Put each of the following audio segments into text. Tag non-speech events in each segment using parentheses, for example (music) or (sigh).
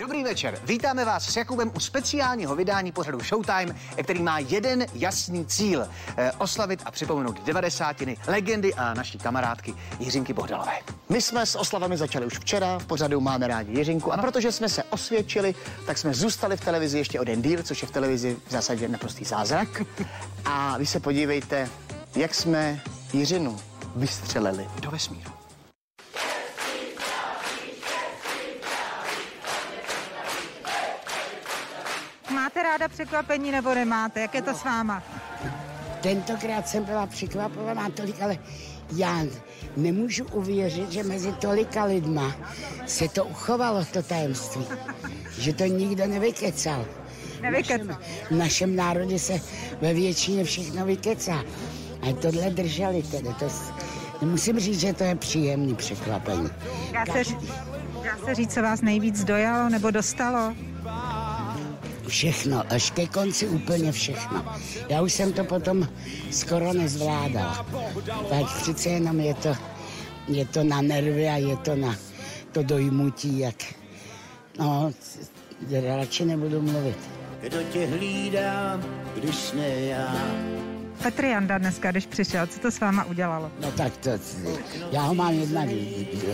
Dobrý večer. Vítáme vás s Jakubem u speciálního vydání pořadu Showtime, který má jeden jasný cíl. Eh, oslavit a připomenout 90. legendy a naší kamarádky Jiřinky Bohdalové. My jsme s oslavami začali už včera, v pořadu máme rádi Jiřinku a protože jsme se osvědčili, tak jsme zůstali v televizi ještě o den díl, což je v televizi v zásadě naprostý zázrak. (laughs) A vy se podívejte, jak jsme Jiřinu vystřelili do vesmíru. Máte ráda překvapení nebo nemáte? Jak je to s váma? Tentokrát jsem byla překvapovaná tolik, ale já nemůžu uvěřit, že mezi tolika lidma se to uchovalo, to tajemství. Že to nikdo nevykecal. Nevykecal. V našem, v našem národě se ve většině všechno vykecá. A tohle drželi tedy. To, musím říct, že to je příjemný překvapení. Dá se, dá se říct, co vás nejvíc dojalo nebo dostalo? Všechno, až ke konci úplně všechno. Já už jsem to potom skoro nezvládala. Tak přece jenom je to, je to na nervy a je to na to dojmutí, jak... No, radši nebudu mluvit. Kdo tě hlídá, když ne já? Petr Janda dneska, když přišel, co to s váma udělalo? No tak to, já ho mám jednak,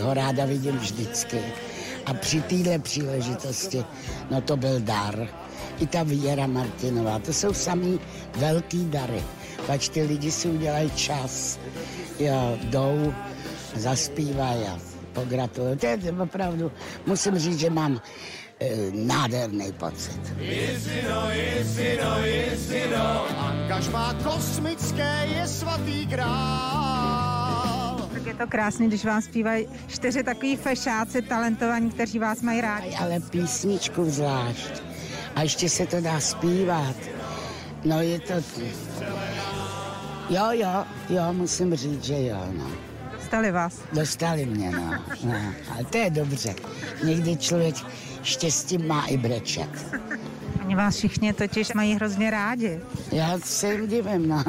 ho ráda vidím vždycky. A při téhle příležitosti, no to byl dar. I ta Věra Martinová, to jsou samý velký dary. Pač ty lidi si udělají čas, jo, jdou, zaspívají a pogratulují. To je opravdu, musím říct, že mám e, nádherný pocit. Angaž má kosmické je svatý král. Tak je to krásný, když vám zpívají čtyři takový fešáci talentovaní, kteří vás mají rádi. ale písničku zvlášť. A ještě se to dá zpívat. No je to... Jo, jo, jo, musím říct, že jo, no. Dostali vás. Dostali mě, no. no. Ale to je dobře. Někdy člověk štěstí má i brečet. Oni vás všichni totiž mají hrozně rádi. Já se jim divím, no.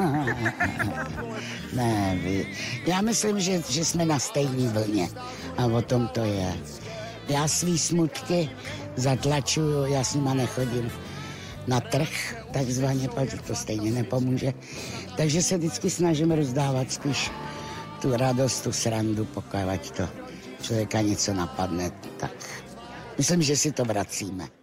ne, vy. Já myslím, že, že jsme na stejné vlně. A o tom to je. Já svý smutky zatlačuju, já s nima nechodím na trh, takzvaně, protože to stejně nepomůže. Takže se vždycky snažím rozdávat spíš tu radost, tu srandu, pokud to člověka něco napadne, tak myslím, že si to vracíme.